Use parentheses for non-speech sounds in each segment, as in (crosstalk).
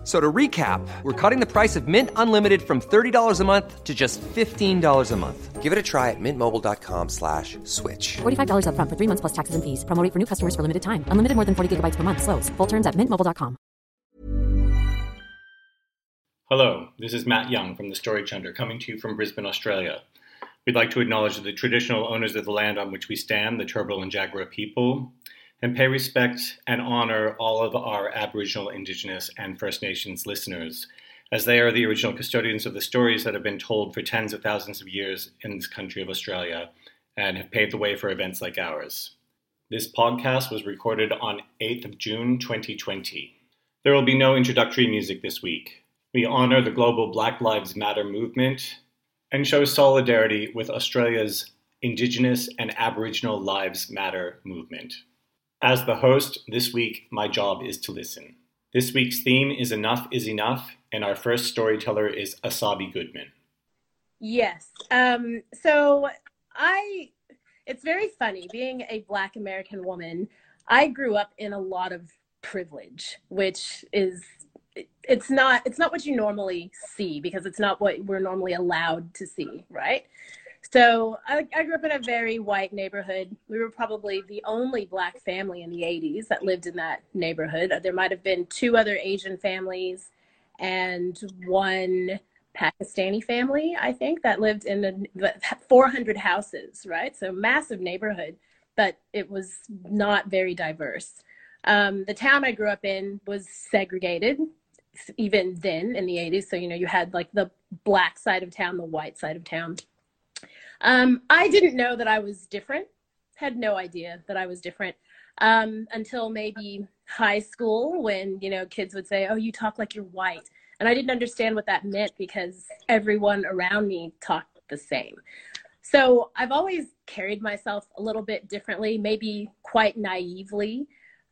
F- So to recap, we're cutting the price of Mint Unlimited from $30 a month to just $15 a month. Give it a try at mintmobile.com slash switch. $45 upfront for three months plus taxes and fees. Promo for new customers for limited time. Unlimited more than 40 gigabytes per month. Slows. Full terms at mintmobile.com. Hello, this is Matt Young from the Story Chunder coming to you from Brisbane, Australia. We'd like to acknowledge the traditional owners of the land on which we stand, the Turrbal and Jagera people, and pay respect and honor all of our Aboriginal, Indigenous, and First Nations listeners, as they are the original custodians of the stories that have been told for tens of thousands of years in this country of Australia and have paved the way for events like ours. This podcast was recorded on 8th of June 2020. There will be no introductory music this week. We honor the global Black Lives Matter movement and show solidarity with Australia's Indigenous and Aboriginal Lives Matter movement. As the host, this week my job is to listen. This week's theme is Enough is Enough, and our first storyteller is Asabi Goodman. Yes. Um, so I, it's very funny being a Black American woman. I grew up in a lot of privilege, which is it's not it's not what you normally see because it's not what we're normally allowed to see, right? So I, I grew up in a very white neighborhood. We were probably the only black family in the 80s that lived in that neighborhood. There might have been two other Asian families and one Pakistani family, I think, that lived in a, 400 houses, right? So massive neighborhood, but it was not very diverse. Um, the town I grew up in was segregated, even then in the 80s. So, you know, you had like the black side of town, the white side of town. Um, I didn't know that I was different, had no idea that I was different um, until maybe high school when, you know, kids would say, oh, you talk like you're white. And I didn't understand what that meant because everyone around me talked the same. So I've always carried myself a little bit differently, maybe quite naively.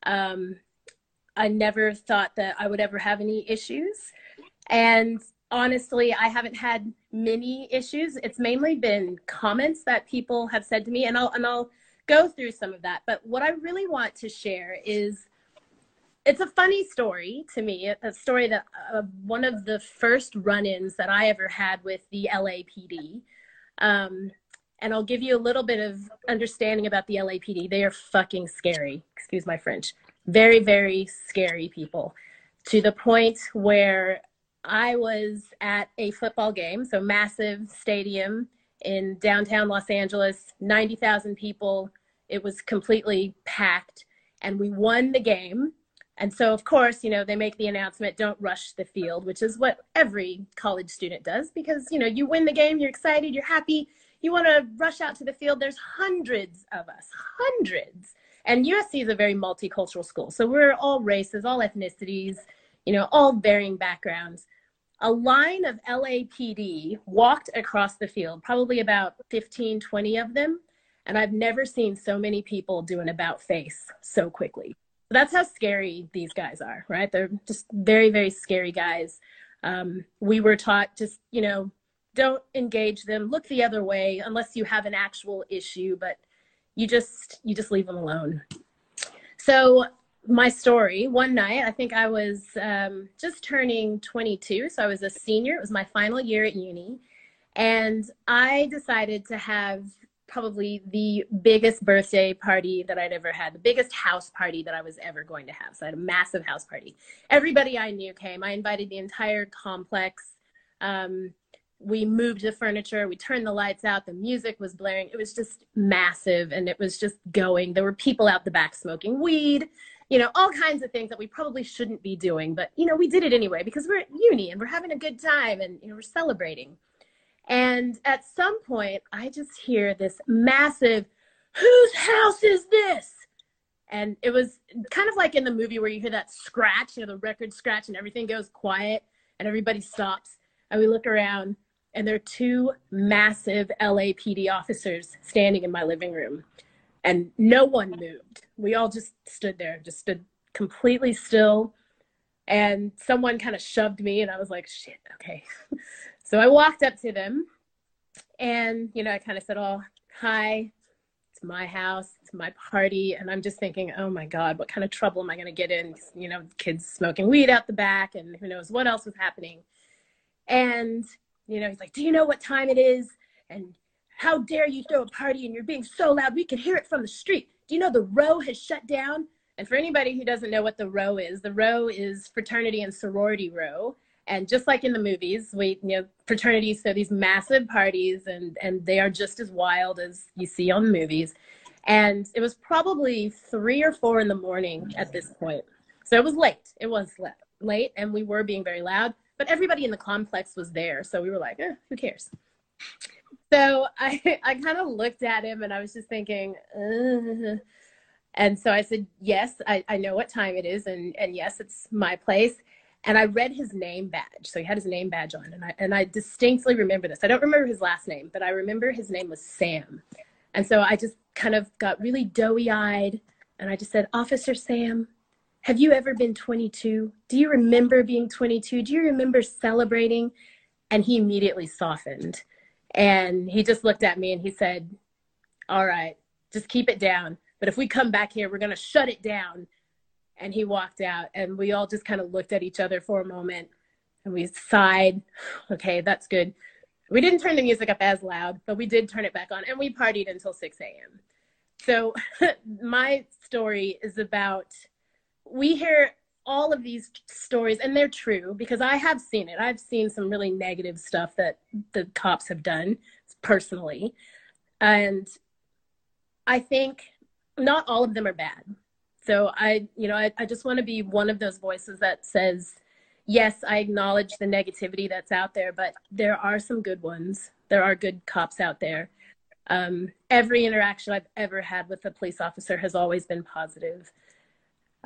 Um, I never thought that I would ever have any issues. And honestly, I haven't had many issues. It's mainly been comments that people have said to me, and I'll and I'll go through some of that. But what I really want to share is it's a funny story to me. A story that uh, one of the first run-ins that I ever had with the LAPD. Um, and I'll give you a little bit of understanding about the LAPD. They are fucking scary. Excuse my French. Very, very scary people to the point where I was at a football game, so massive stadium in downtown Los Angeles, 90,000 people. It was completely packed, and we won the game. And so, of course, you know, they make the announcement, don't rush the field, which is what every college student does because, you know, you win the game, you're excited, you're happy, you want to rush out to the field. There's hundreds of us, hundreds. And USC is a very multicultural school. So we're all races, all ethnicities, you know, all varying backgrounds. A line of LAPD walked across the field, probably about 15, 20 of them. And I've never seen so many people do an about face so quickly. That's how scary these guys are, right? They're just very, very scary guys. Um, we were taught just, you know, don't engage them, look the other way unless you have an actual issue, but you just you just leave them alone. So my story. One night i think i was um, just turning 22 so i was a senior. It was my final year at uni. And i decided to have probably the biggest birthday party that i'd ever had the biggest house party that i was ever going to have. So i had a massive house party. Everybody i knew came. I invited the entire complex. Um, we moved the furniture. We turned the lights out. The music was blaring. It was just massive and it was just going. There were people out the back smoking weed you know, all kinds of things that we probably shouldn't be doing. But, you know, we did it anyway because we're at uni and we're having a good time and, you know, we're celebrating. And at some point, I just hear this massive, whose house is this? And it was kind of like in the movie where you hear that scratch, you know, the record scratch, and everything goes quiet and everybody stops. And we look around, and there are two massive LAPD officers standing in my living room, and no one moved. We all just stood there, just stood completely still. And someone kind of shoved me, and I was like, shit, okay. (laughs) so I walked up to them, and, you know, I kind of said, oh, hi, it's my house, it's my party. And I'm just thinking, oh my God, what kind of trouble am I going to get in? You know, kids smoking weed out the back and who knows what else was happening. And, you know, he's like, do you know what time it is? And how dare you throw a party and you're being so loud, we can hear it from the street. Do you know the row has shut down? And for anybody who doesn't know what the row is, the row is fraternity and sorority row. And just like in the movies we you know fraternities throw these massive parties and and they are just as wild as you see on the movies. And it was probably three or four in the morning at this point. So it was late. It was late and we were being very loud but everybody in the complex was there. So we were like eh, who cares so (laughs) i i kind of looked at him and i was just thinking Ugh. and so i said yes I, I know what time it is and and yes it's my place and I read his name badge. So he had his name badge on, and I and I distinctly remember this. I don't remember his last name, but I remember his name was Sam. And so I just kind of got really doughy-eyed, and I just said, "Officer Sam, have you ever been 22? Do you remember being 22? Do you remember celebrating?" And he immediately softened, and he just looked at me and he said, "All right, just keep it down. But if we come back here, we're gonna shut it down." and he walked out and we all just kind of looked at each other for a moment and we sighed (sighs) okay that's good we didn't turn the music up as loud but we did turn it back on and we partied until 6 a.m so (laughs) my story is about we hear all of these stories and they're true because i have seen it i've seen some really negative stuff that the cops have done personally and i think not all of them are bad so I, you know, I, I just want to be one of those voices that says, yes, I acknowledge the negativity that's out there, but there are some good ones. There are good cops out there. Um, every interaction I've ever had with a police officer has always been positive.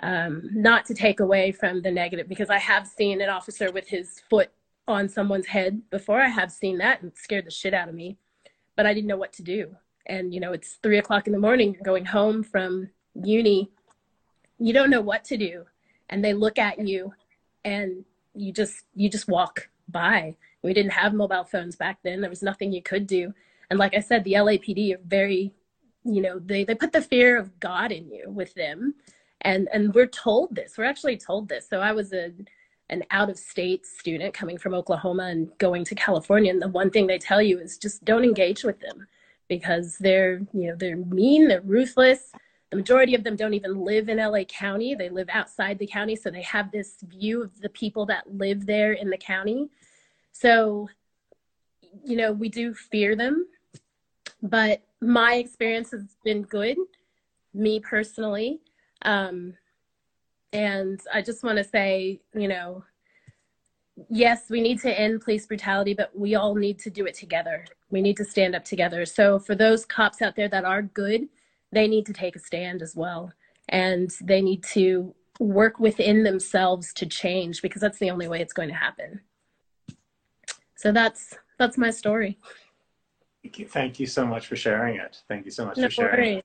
Um, not to take away from the negative, because I have seen an officer with his foot on someone's head before. I have seen that and scared the shit out of me, but I didn't know what to do. And, you know, it's three o'clock in the morning, you're going home from uni. You don't know what to do and they look at you and you just you just walk by. We didn't have mobile phones back then. There was nothing you could do. And like i said the lapd are very you know they, they put the fear of god in you with them and and we're told this we're actually told this so i was a an out of state student coming from oklahoma and going to california and the one thing they tell you is just don't engage with them because they're you know they're mean they're ruthless the majority of them don't even live in LA County. They live outside the county. So they have this view of the people that live there in the county. So, you know, we do fear them. But my experience has been good, me personally. Um, and I just want to say, you know, yes, we need to end police brutality, but we all need to do it together. We need to stand up together. So for those cops out there that are good, they need to take a stand as well. And they need to work within themselves to change because that's the only way it's going to happen. So that's that's my story. Thank you, thank you so much for sharing it. Thank you so much no for sharing. Worries.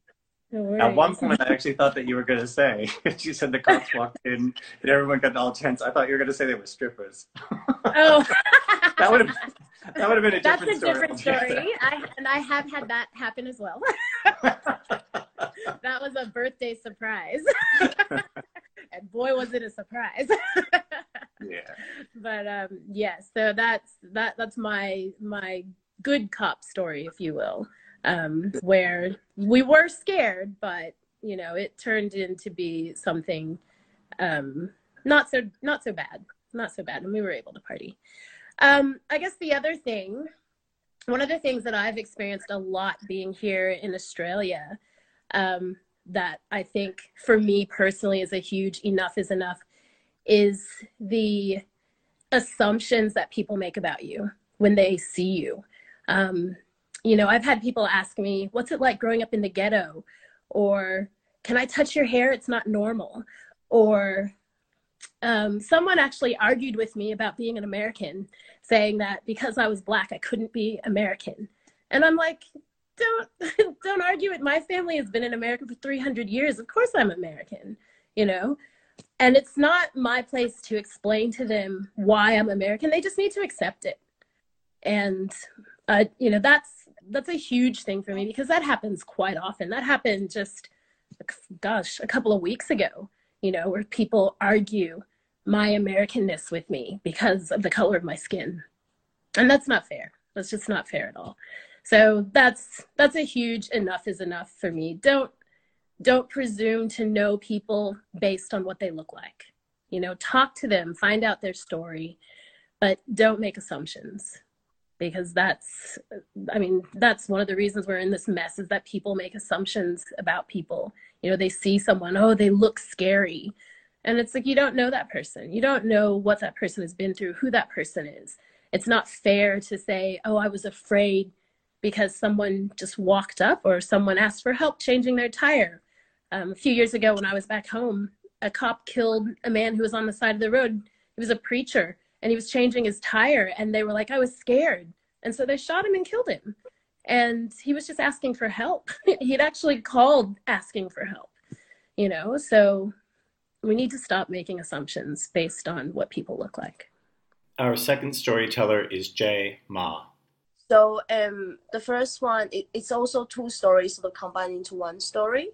No At one point, I actually thought that you were going to say, (laughs) you said the cops walked in and everyone got all tense. I thought you were going to say they were strippers. (laughs) Oh, that would have that would have been a That's different a different story. (laughs) I, and I have had that happen as well. that was a birthday surprise. and boy, was it a surprise. yeah. But um, yeah, so that's that. That's my my good cop story, if you will, um, where we were scared, but you know, it turned into be something um, not so not so bad, not so bad, and we were able to party. Um, I guess the other thing, one of the things that I've experienced a lot being here in Australia, um, that I think for me personally is a huge enough is enough, is the assumptions that people make about you when they see you. Um, you know, I've had people ask me, what's it like growing up in the ghetto? Or can I touch your hair? It's not normal. Or um, someone actually argued with me about being an American, saying that because I was black, I couldn't be American. And I'm like, don't (laughs) don't argue it. My family has been in America for 300 years. Of course, I'm American. You know, and it's not my place to explain to them why I'm American. They just need to accept it. And uh, you know, that's that's a huge thing for me because that happens quite often. That happened just gosh, a couple of weeks ago, you know, where people argue my Americanness with me because of the color of my skin. And that's not fair. That's just not fair at all. So that's that's a huge enough is enough for me. Don't don't presume to know people based on what they look like. You know, talk to them, find out their story, but don't make assumptions because that's i mean that's one of the reasons we're in this mess is that people make assumptions about people. You know they see someone oh they look scary. And it's like you don't know that person. You don't know what that person has been through who that person is. It's not fair to say oh i was afraid because someone just walked up or someone asked for help changing their tire. Um, a few years ago when i was back home a cop killed a man who was on the side of the road. He was a preacher and he was changing his tire and they were like i was scared. And so they shot him and killed him. And he was just asking for help. (laughs) He'd actually called asking for help you know? So we need to stop making assumptions based on what people look like. Our second storyteller is J'Ma. So um, the first one it, it's also two stories sort of combined into one story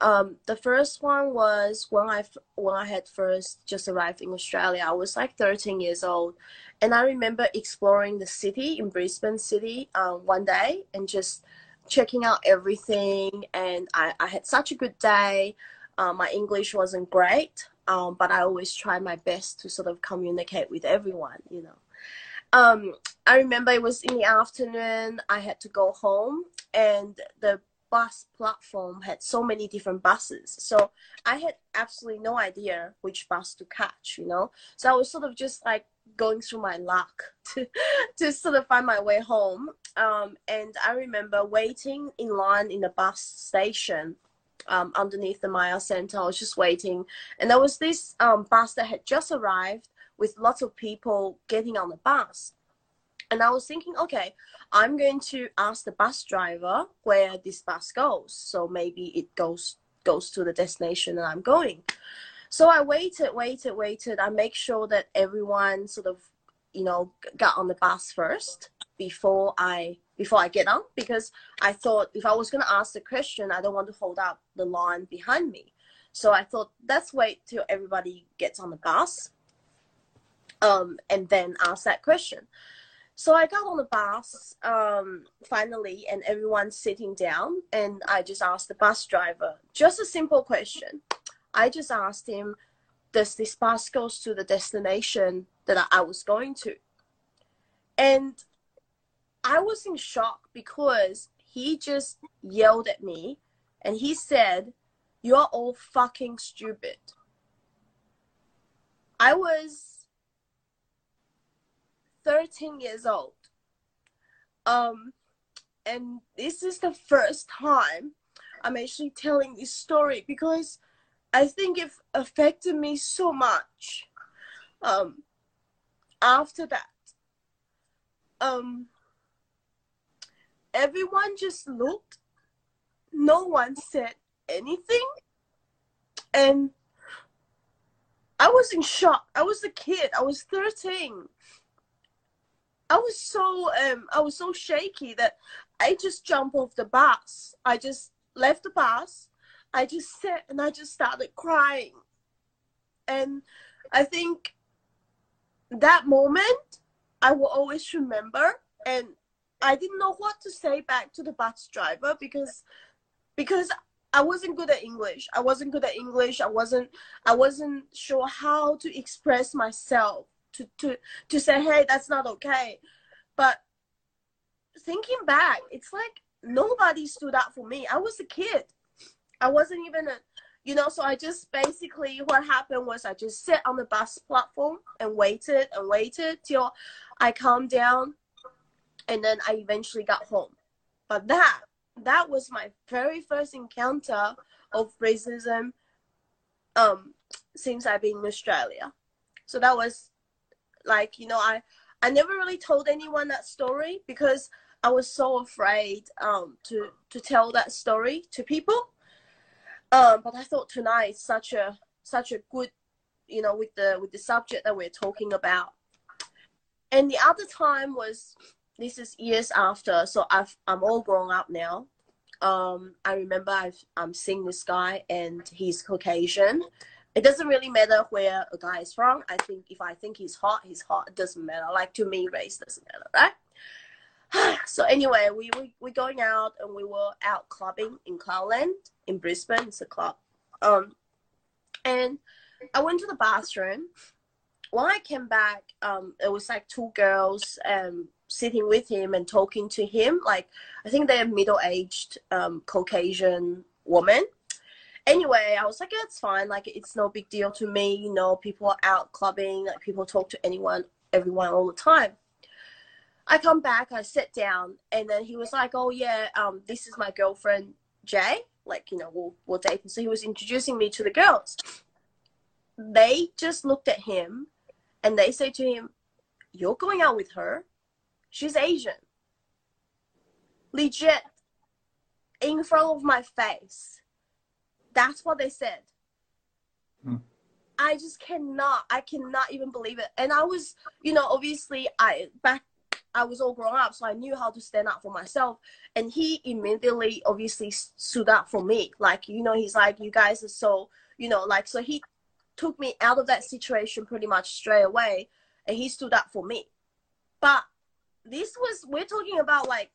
um, the first one was when I when I had first just arrived in Australia. I was like 13 years old, and I remember exploring the city in Brisbane City um, one day and just checking out everything. And I, I had such a good day. Um, my English wasn't great, um, but I always tried my best to sort of communicate with everyone. You know. Um, I remember it was in the afternoon. I had to go home, and the bus platform had so many different buses. So I had absolutely no idea which bus to catch, you know. So I was sort of just like going through my luck (laughs) to to sort of find my way home. Um, and I remember waiting in line in the bus station um, underneath the Myer Center. I was just waiting, and there was this um, bus that had just arrived with lots of people getting on the bus. And I was thinking, okay, I'm going to ask the bus driver where this bus goes. So maybe it goes goes to the destination that I'm going. So I waited, waited, waited. I make sure that everyone sort of, you know, got on the bus first before I before I get on because I thought if I was gonna ask the question, I don't want to hold up the line behind me. So I thought let's wait till everybody gets on the bus, um, and then ask that question. So I got on the bus um, finally, and everyone's sitting down, and I just asked the bus driver just a simple question. I just asked him, "Does this bus go to the destination that I was going to?" And I was in shock because he just yelled at me, and he said, "You're all fucking stupid." I was 13 years old. Um, and this is the first time I'm actually telling this story because I think it affected me so much. Um, after that, um, everyone just looked. No one said anything, and I was in shock. I was a kid. I was 13. I was so um I was so shaky that I just jumped off the bus. I just left the bus. I just sat and I just started crying. And I think that moment I will always remember and I didn't know what to say back to the bus driver because because I wasn't good at English. I wasn't good at English. I wasn't I wasn't sure how to express myself to to to say hey that's not okay. But thinking back it's like nobody stood up for me. I was a kid. I wasn't even a you know so i just basically what happened was i just sat on the bus platform and waited and waited till i calmed down and then i eventually got home. But that that was my very first encounter of racism um, since I've been in Australia. So that was like, you know, I, I never really told anyone that story because I was so afraid um, to, to tell that story to people. Um, but I thought tonight such a such a good, you know, with the with the subject that we're talking about. And the other time was this is years after, so I've I'm all grown up now. Um, I remember I've I'm seeing this guy and he's Caucasian. It doesn't really matter where a guy is from. I think if I think he's hot, he's hot. It doesn't matter. Like to me, race doesn't matter, right? (sighs) so anyway, we, we we going out and we were out clubbing in Cloudland in Brisbane. It's a club. Um, and I went to the bathroom. When I came back, um, it was like two girls um sitting with him and talking to him. Like I think they're middle aged um, Caucasian woman. Anyway, I was like, it's fine. Like it's no big deal to me. You know, people are out clubbing. Like people talk to anyone, everyone all the time. I come back, I sit down, and then he was like, "Oh yeah, um, this is my girlfriend Jay. Like you know, we'll we'll date." So he was introducing me to the girls. They just looked at him, and they say to him, "You're going out with her?" She's Asian. Legit. In front of my face. That's what they said. Hmm. I just cannot, I cannot even believe it. And I was, you know, obviously I back I was all grown up, so I knew how to stand up for myself. And he immediately, obviously, stood up for me. Like, you know, he's like, you guys are so, you know, like, so he took me out of that situation pretty much straight away, and he stood up for me. But this was we're talking about like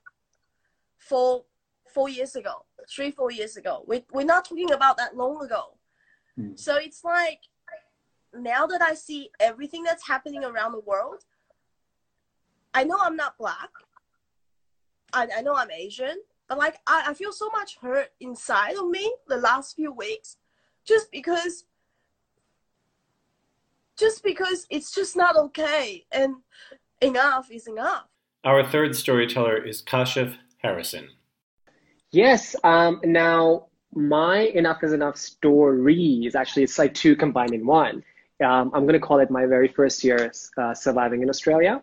four four years ago, three four years ago. We we're not talking about that long ago. Mm. So it's like now that I see everything that's happening around the world, I know I'm not black. I, I know I'm Asian, but like I, I feel so much hurt inside of me the last few weeks just because just because it's just not okay and enough is enough our third storyteller is Kashif Harrison. Yes. Um, now, my Enough is Enough story is actually, it's like two combined in one. Um, I'm going to call it my very first year uh, surviving in Australia.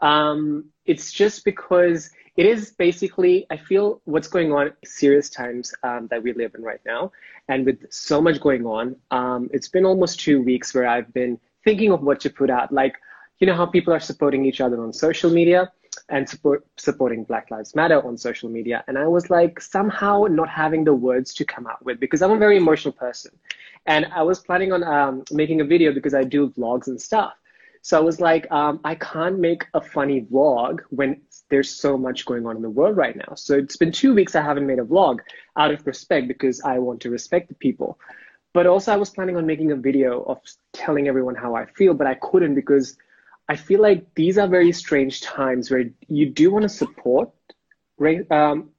Um, it's just because it is basically, I feel what's going on, serious times um, that we live in right now. And with so much going on, um, it's been almost two weeks where I've been thinking of what to put out. Like, you know how people are supporting each other on social media? And support, supporting Black Lives Matter on social media. And I was like somehow not having the words to come out with because I'm a very emotional person. And I was planning on um, making a video because I do vlogs and stuff. So I was like, um, I can't make a funny vlog when there's so much going on in the world right now. So it's been two weeks I haven't made a vlog out of respect because I want to respect the people. But also I was planning on making a video of telling everyone how I feel, but I couldn't because I feel like these are very strange times where you do want to support, um,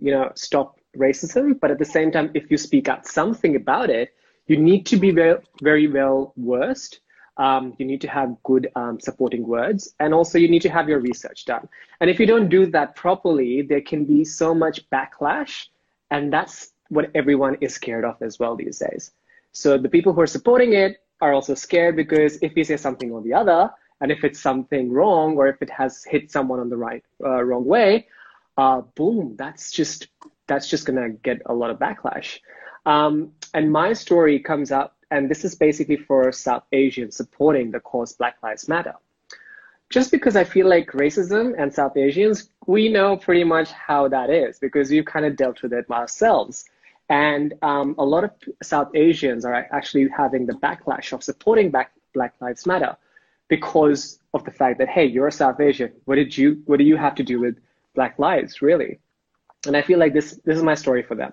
you know, stop racism, but at the same time, if you speak out something about it, you need to be very, very well versed. Um, you need to have good um, supporting words, and also you need to have your research done. And if you don't do that properly, there can be so much backlash, and that's what everyone is scared of as well these days. So the people who are supporting it are also scared because if you say something or the other, and if it's something wrong or if it has hit someone on the right uh, wrong way, uh, boom, that's just that's just gonna get a lot of backlash. Um, and my story comes up, and this is basically for South Asians supporting the cause Black Lives Matter. Just because I feel like racism and South Asians, we know pretty much how that is because we've kind of dealt with it ourselves. And um, a lot of South Asians are actually having the backlash of supporting Black, Black Lives Matter because of the fact that hey, you're a South Asian. What did you what do you have to do with Black lives, really? And I feel like this this is my story for them.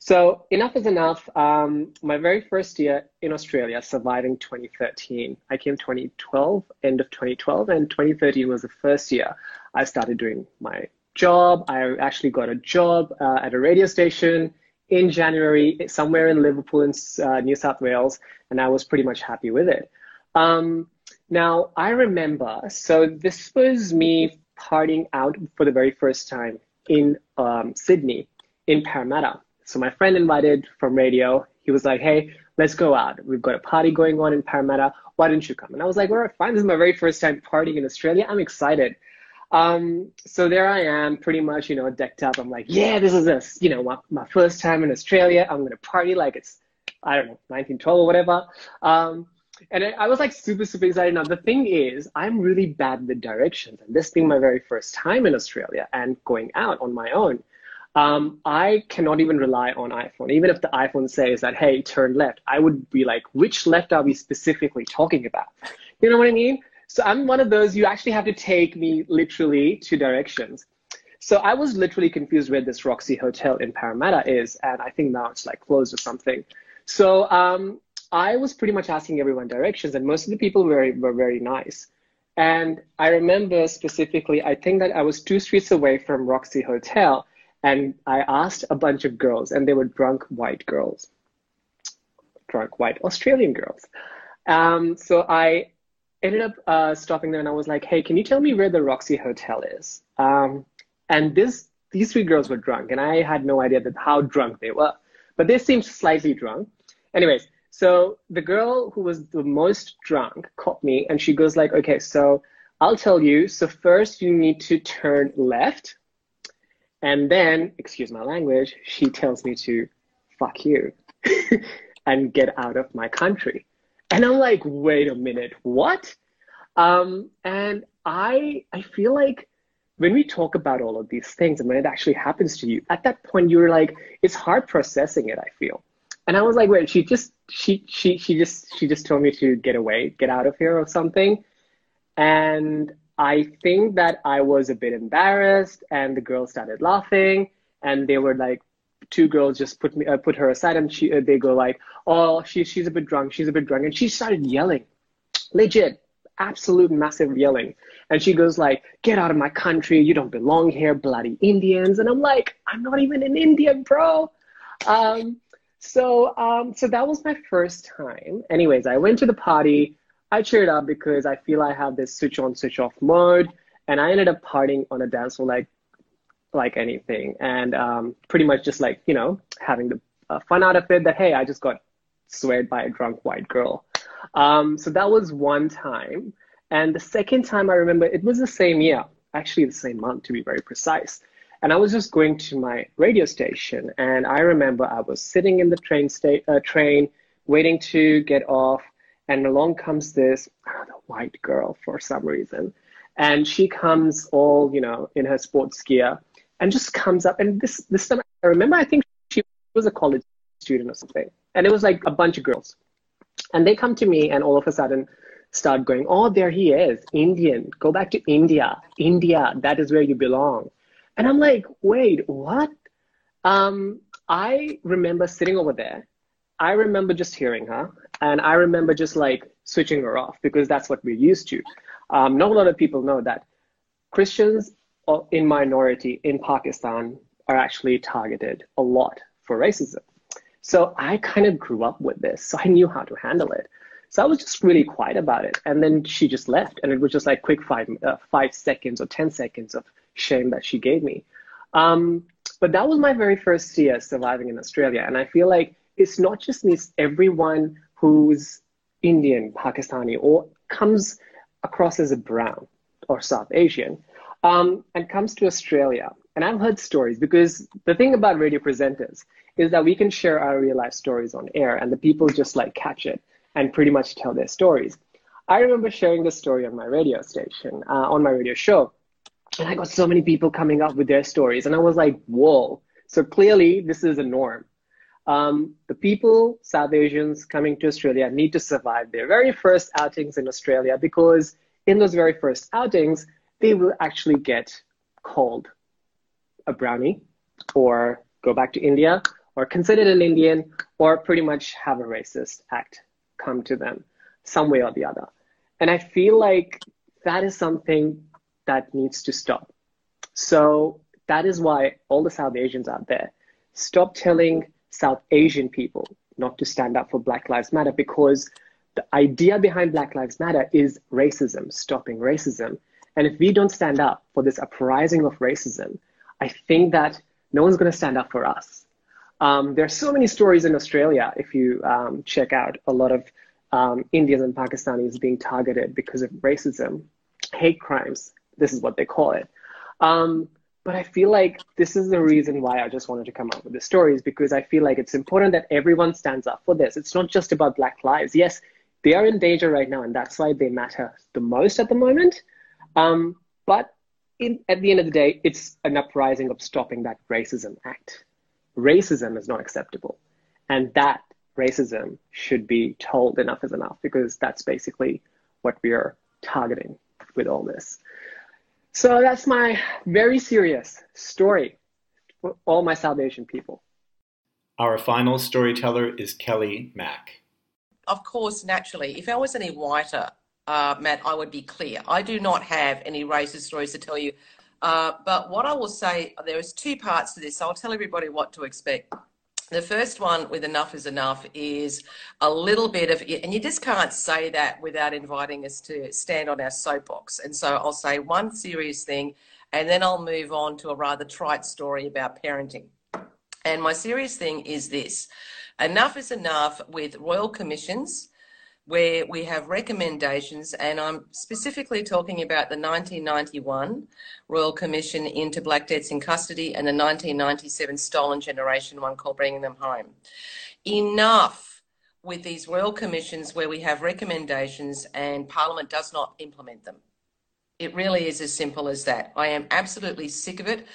So enough is enough. Um, my very first year in Australia, surviving 2013. I came 2012, end of 2012, and 2013 was the first year I started doing my job. I actually got a job uh, at a radio station in January, somewhere in Liverpool, in uh, New South Wales, and I was pretty much happy with it. Um, now, I remember, so this was me partying out for the very first time in um, Sydney, in Parramatta. So my friend invited from radio. He was like, hey, let's go out. We've got a party going on in Parramatta. Why don't you come? And I was like, all right, fine. This is my very first time partying in Australia. I'm excited. Um, so there I am, pretty much, you know, decked up. I'm like, yeah, this is this, you know, my, my first time in Australia. I'm gonna party like it's, I don't know, 1912 or whatever. Um, and I, I was like super, super excited. Now the thing is, I'm really bad with directions, and this being my very first time in Australia and going out on my own, um, I cannot even rely on iPhone. Even if the iPhone says that, hey, turn left, I would be like, which left are we specifically talking about? You know what I mean? So I'm one of those, you actually have to take me literally to directions. So I was literally confused where this Roxy Hotel in Parramatta is, and I think now it's like closed or something. So um, I was pretty much asking everyone directions, and most of the people were, were very nice. And I remember specifically, I think that I was two streets away from Roxy Hotel, and I asked a bunch of girls, and they were drunk white girls, drunk white Australian girls. Um, so I ended up uh, stopping there and I was like, hey, can you tell me where the Roxy Hotel is? Um, and this these three girls were drunk, and I had no idea that how drunk they were, but they seemed slightly drunk. Anyways, so the girl who was the most drunk caught me, and she goes like, okay, so I'll tell you. So first you need to turn left, and then, excuse my language, she tells me to fuck you (laughs) and get out of my country. And I'm like, wait a minute, what? Um, and I I feel like when we talk about all of these things and when it actually happens to you, at that point you're like, it's hard processing it, I feel. And I was like, wait, she just she she she just she just told me to get away, get out of here or something. And I think that I was a bit embarrassed and the girls started laughing and they were like, two girls just put me uh, put her aside and she uh, they go like oh she, she's a bit drunk she's a bit drunk. And she started yelling legit absolute massive yelling. And she goes like get out of my country you don't belong here bloody indians. And i'm like i'm not even an indian bro. Um, so um, so that was my first time. Anyways i went to the party. I cheered up because i feel i have this switch on switch off mode and i ended up partying on a dance floor like like anything. And um, pretty much just like you know having the uh, fun out of it that hey i just got swayed by a drunk white girl. Um, so that was one time. And the second time i remember it was the same year actually the same month to be very precise and i was just going to my radio station and i remember i was sitting in the train sta- uh, train waiting to get off and along comes this white girl for some reason and she comes all you know in her sports gear and just comes up. And this this time, I remember, I think she was a college student or something, and it was like a bunch of girls, and they come to me, and all of a sudden start going, "Oh, there he is, Indian. Go back to India. India, that is where you belong." And I'm like, "Wait, what?" Um, I remember sitting over there. I remember just hearing her, and I remember just like switching her off because that's what we're used to. Um, not a lot of people know that Christians in minority in Pakistan are actually targeted a lot for racism. So I kind of grew up with this, so I knew how to handle it. So I was just really quiet about it, and then she just left, and it was just like quick five uh, five seconds or ten seconds of shame that she gave me. Um, but that was my very first year surviving in Australia, and I feel like it's not just me; it's everyone who's Indian, Pakistani, or comes across as a brown or South Asian um, and comes to Australia. And I've heard stories because the thing about radio presenters is that we can share our real life stories on air and the people just like catch it and pretty much tell their stories. I remember sharing this story on my radio station, uh, on my radio show. And I got so many people coming up with their stories. And I was like, whoa. So clearly, this is a norm. Um, the people, South Asians coming to Australia, need to survive their very first outings in Australia because in those very first outings, they will actually get called a brownie or go back to India or considered an Indian or pretty much have a racist act come to them some way or the other. And I feel like that is something that needs to stop. So that is why all the South Asians out there stop telling South Asian people not to stand up for Black Lives Matter because the idea behind Black Lives Matter is racism, stopping racism. And if we don't stand up for this uprising of racism, I think that no one's going to stand up for us. Um, there are so many stories in Australia if you um, check out a lot of um, Indians and Pakistanis being targeted because of racism, hate crimes. This is what they call it. Um, but I feel like this is the reason why I just wanted to come up with the stories because I feel like it's important that everyone stands up for this. It's not just about Black lives. Yes, they are in danger right now, and that's why they matter the most at the moment. Um, but in, at the end of the day, it's an uprising of stopping that racism act. Racism is not acceptable. And that racism should be told enough is enough because that's basically what we are targeting with all this. So that's my very serious story for all my South Asian people. Our final storyteller is Kelly Mac. Of course, naturally, if I was any whiter, uh, Matt, I would be clear. I do not have any racist stories to tell you. Uh, but what I will say, there is two parts to this. I'll tell everybody what to expect. The first one with enough is enough is a little bit of, and you just can't say that without inviting us to stand on our soapbox. And so I'll say one serious thing, and then I'll move on to a rather trite story about parenting. And my serious thing is this enough is enough with royal commissions where we have recommendations, and I'm specifically talking about the 1991 Royal Commission into Black Deaths in Custody and the 1997 Stolen Generation one called Bringing Them Home. Enough with these Royal Commissions where we have recommendations and Parliament does not implement them. It really is as simple as that. I am absolutely sick of it,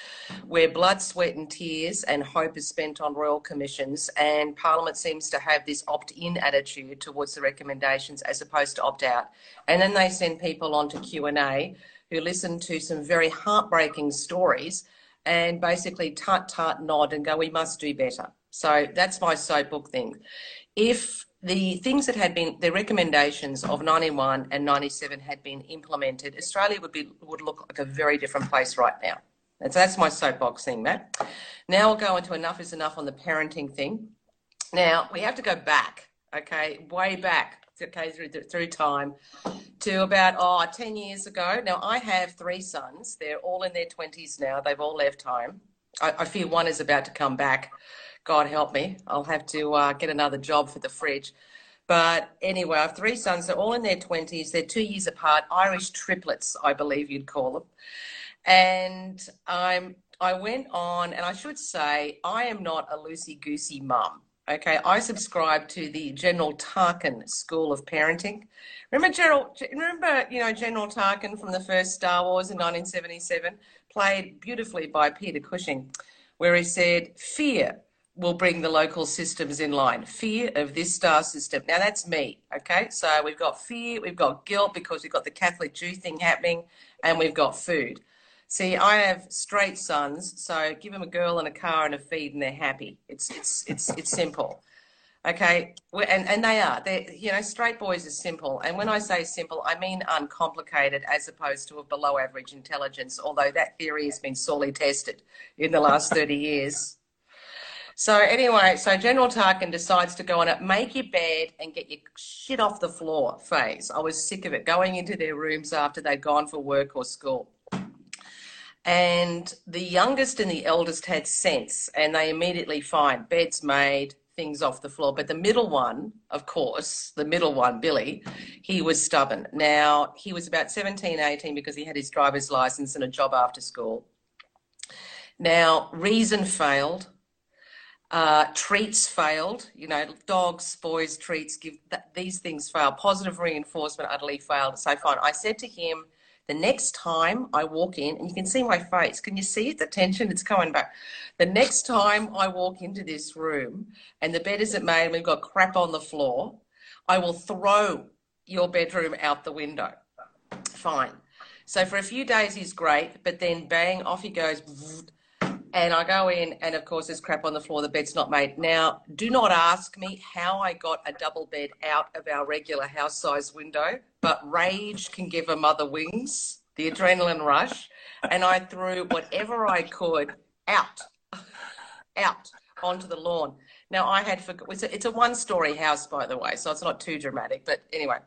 where blood, sweat, and tears and hope is spent on royal commissions, and Parliament seems to have this opt-in attitude towards the recommendations as opposed to opt-out. And then they send people on to Q and A who listen to some very heartbreaking stories and basically tut tut nod and go, "We must do better." So that's my soapbook thing. If the things that had been the recommendations of 91 and 97 had been implemented, Australia would be would look like a very different place right now. And so that's my soapbox thing, Matt. Now we'll go into enough is enough on the parenting thing. Now we have to go back, okay, way back, okay, through through time, to about oh 10 years ago. Now I have three sons. They're all in their 20s now. They've all left home. I, I fear one is about to come back God help me, I'll have to uh, get another job for the fridge. But anyway, I have three sons. They're all in their 20s. They're two years apart, Irish triplets, I believe you'd call them. And I'm, I went on, and I should say, I am not a loosey goosey mum. Okay, I subscribe to the General Tarkin School of Parenting. Remember General? Remember, you know General Tarkin from the first Star Wars in 1977, played beautifully by Peter Cushing, where he said, "Fear will bring the local systems in line. Fear of this star system. Now that's me, okay? So we've got fear, we've got guilt because we've got the Catholic Jew thing happening, and we've got food. See, I have straight sons, so give them a girl and a car and a feed, and they're happy. It's it's it's it's simple, okay? And and they are. They you know, straight boys are simple, and when I say simple, I mean uncomplicated, as opposed to a below average intelligence. Although that theory has been sorely tested in the last thirty years. So anyway, so General Tarkin decides to go on a make your bed and get your shit off the floor phase. I was sick of it, going into their rooms after they'd gone for work or school. And the youngest and the eldest had sense, and they immediately find beds made, things off the floor. But the middle one, of course, the middle one, Billy, he was stubborn. Now, he was about 17, 18 because he had his driver's license and a job after school. Now, reason failed uh, treats failed. You know, dogs, boys, treats, give these things fail. Positive reinforcement utterly failed. So fine. I said to him, the next time I walk in, and you can see my face, can you see? The tension, it's coming back. The next time I walk into this room and the bed isn't made and we've got crap on the floor, I will throw your bedroom out the window. Fine. So for a few days he's great, but then bang, off he goes and I go in, and of course, there's crap on the floor. The bed's not made. Now, do not ask me how I got a double bed out of our regular house size window, but rage can give a mother wings, the adrenaline rush. And I threw whatever I could out, out onto the lawn. Now, I had forgotten, it's a, it's a one story house, by the way, so it's not too dramatic. But anyway,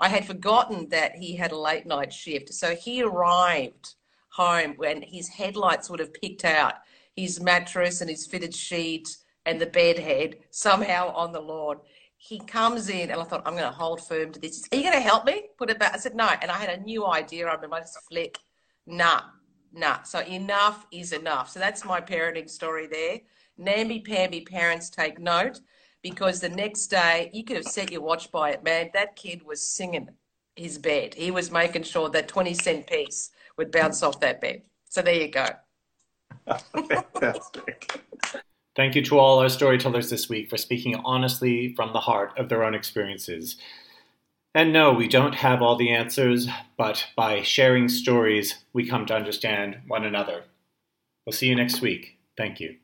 I had forgotten that he had a late night shift. So he arrived home when his headlights would have picked out his mattress and his fitted sheet, and the bed head somehow on the lawn. He comes in, and I thought, I'm going to hold firm to this. Are you going to help me put it back? I said, no. And I had a new idea. I remember I just flick, nah, nah. So enough is enough. So that's my parenting story there. Namby-pamby parents take note because the next day you could have set your watch by it, man. That kid was singing his bed. He was making sure that 20 cent piece would bounce off that bed. So there you go. Fantastic. Thank you to all our storytellers this week for speaking honestly from the heart of their own experiences. And no, we don't have all the answers, but by sharing stories, we come to understand one another. We'll see you next week. Thank you.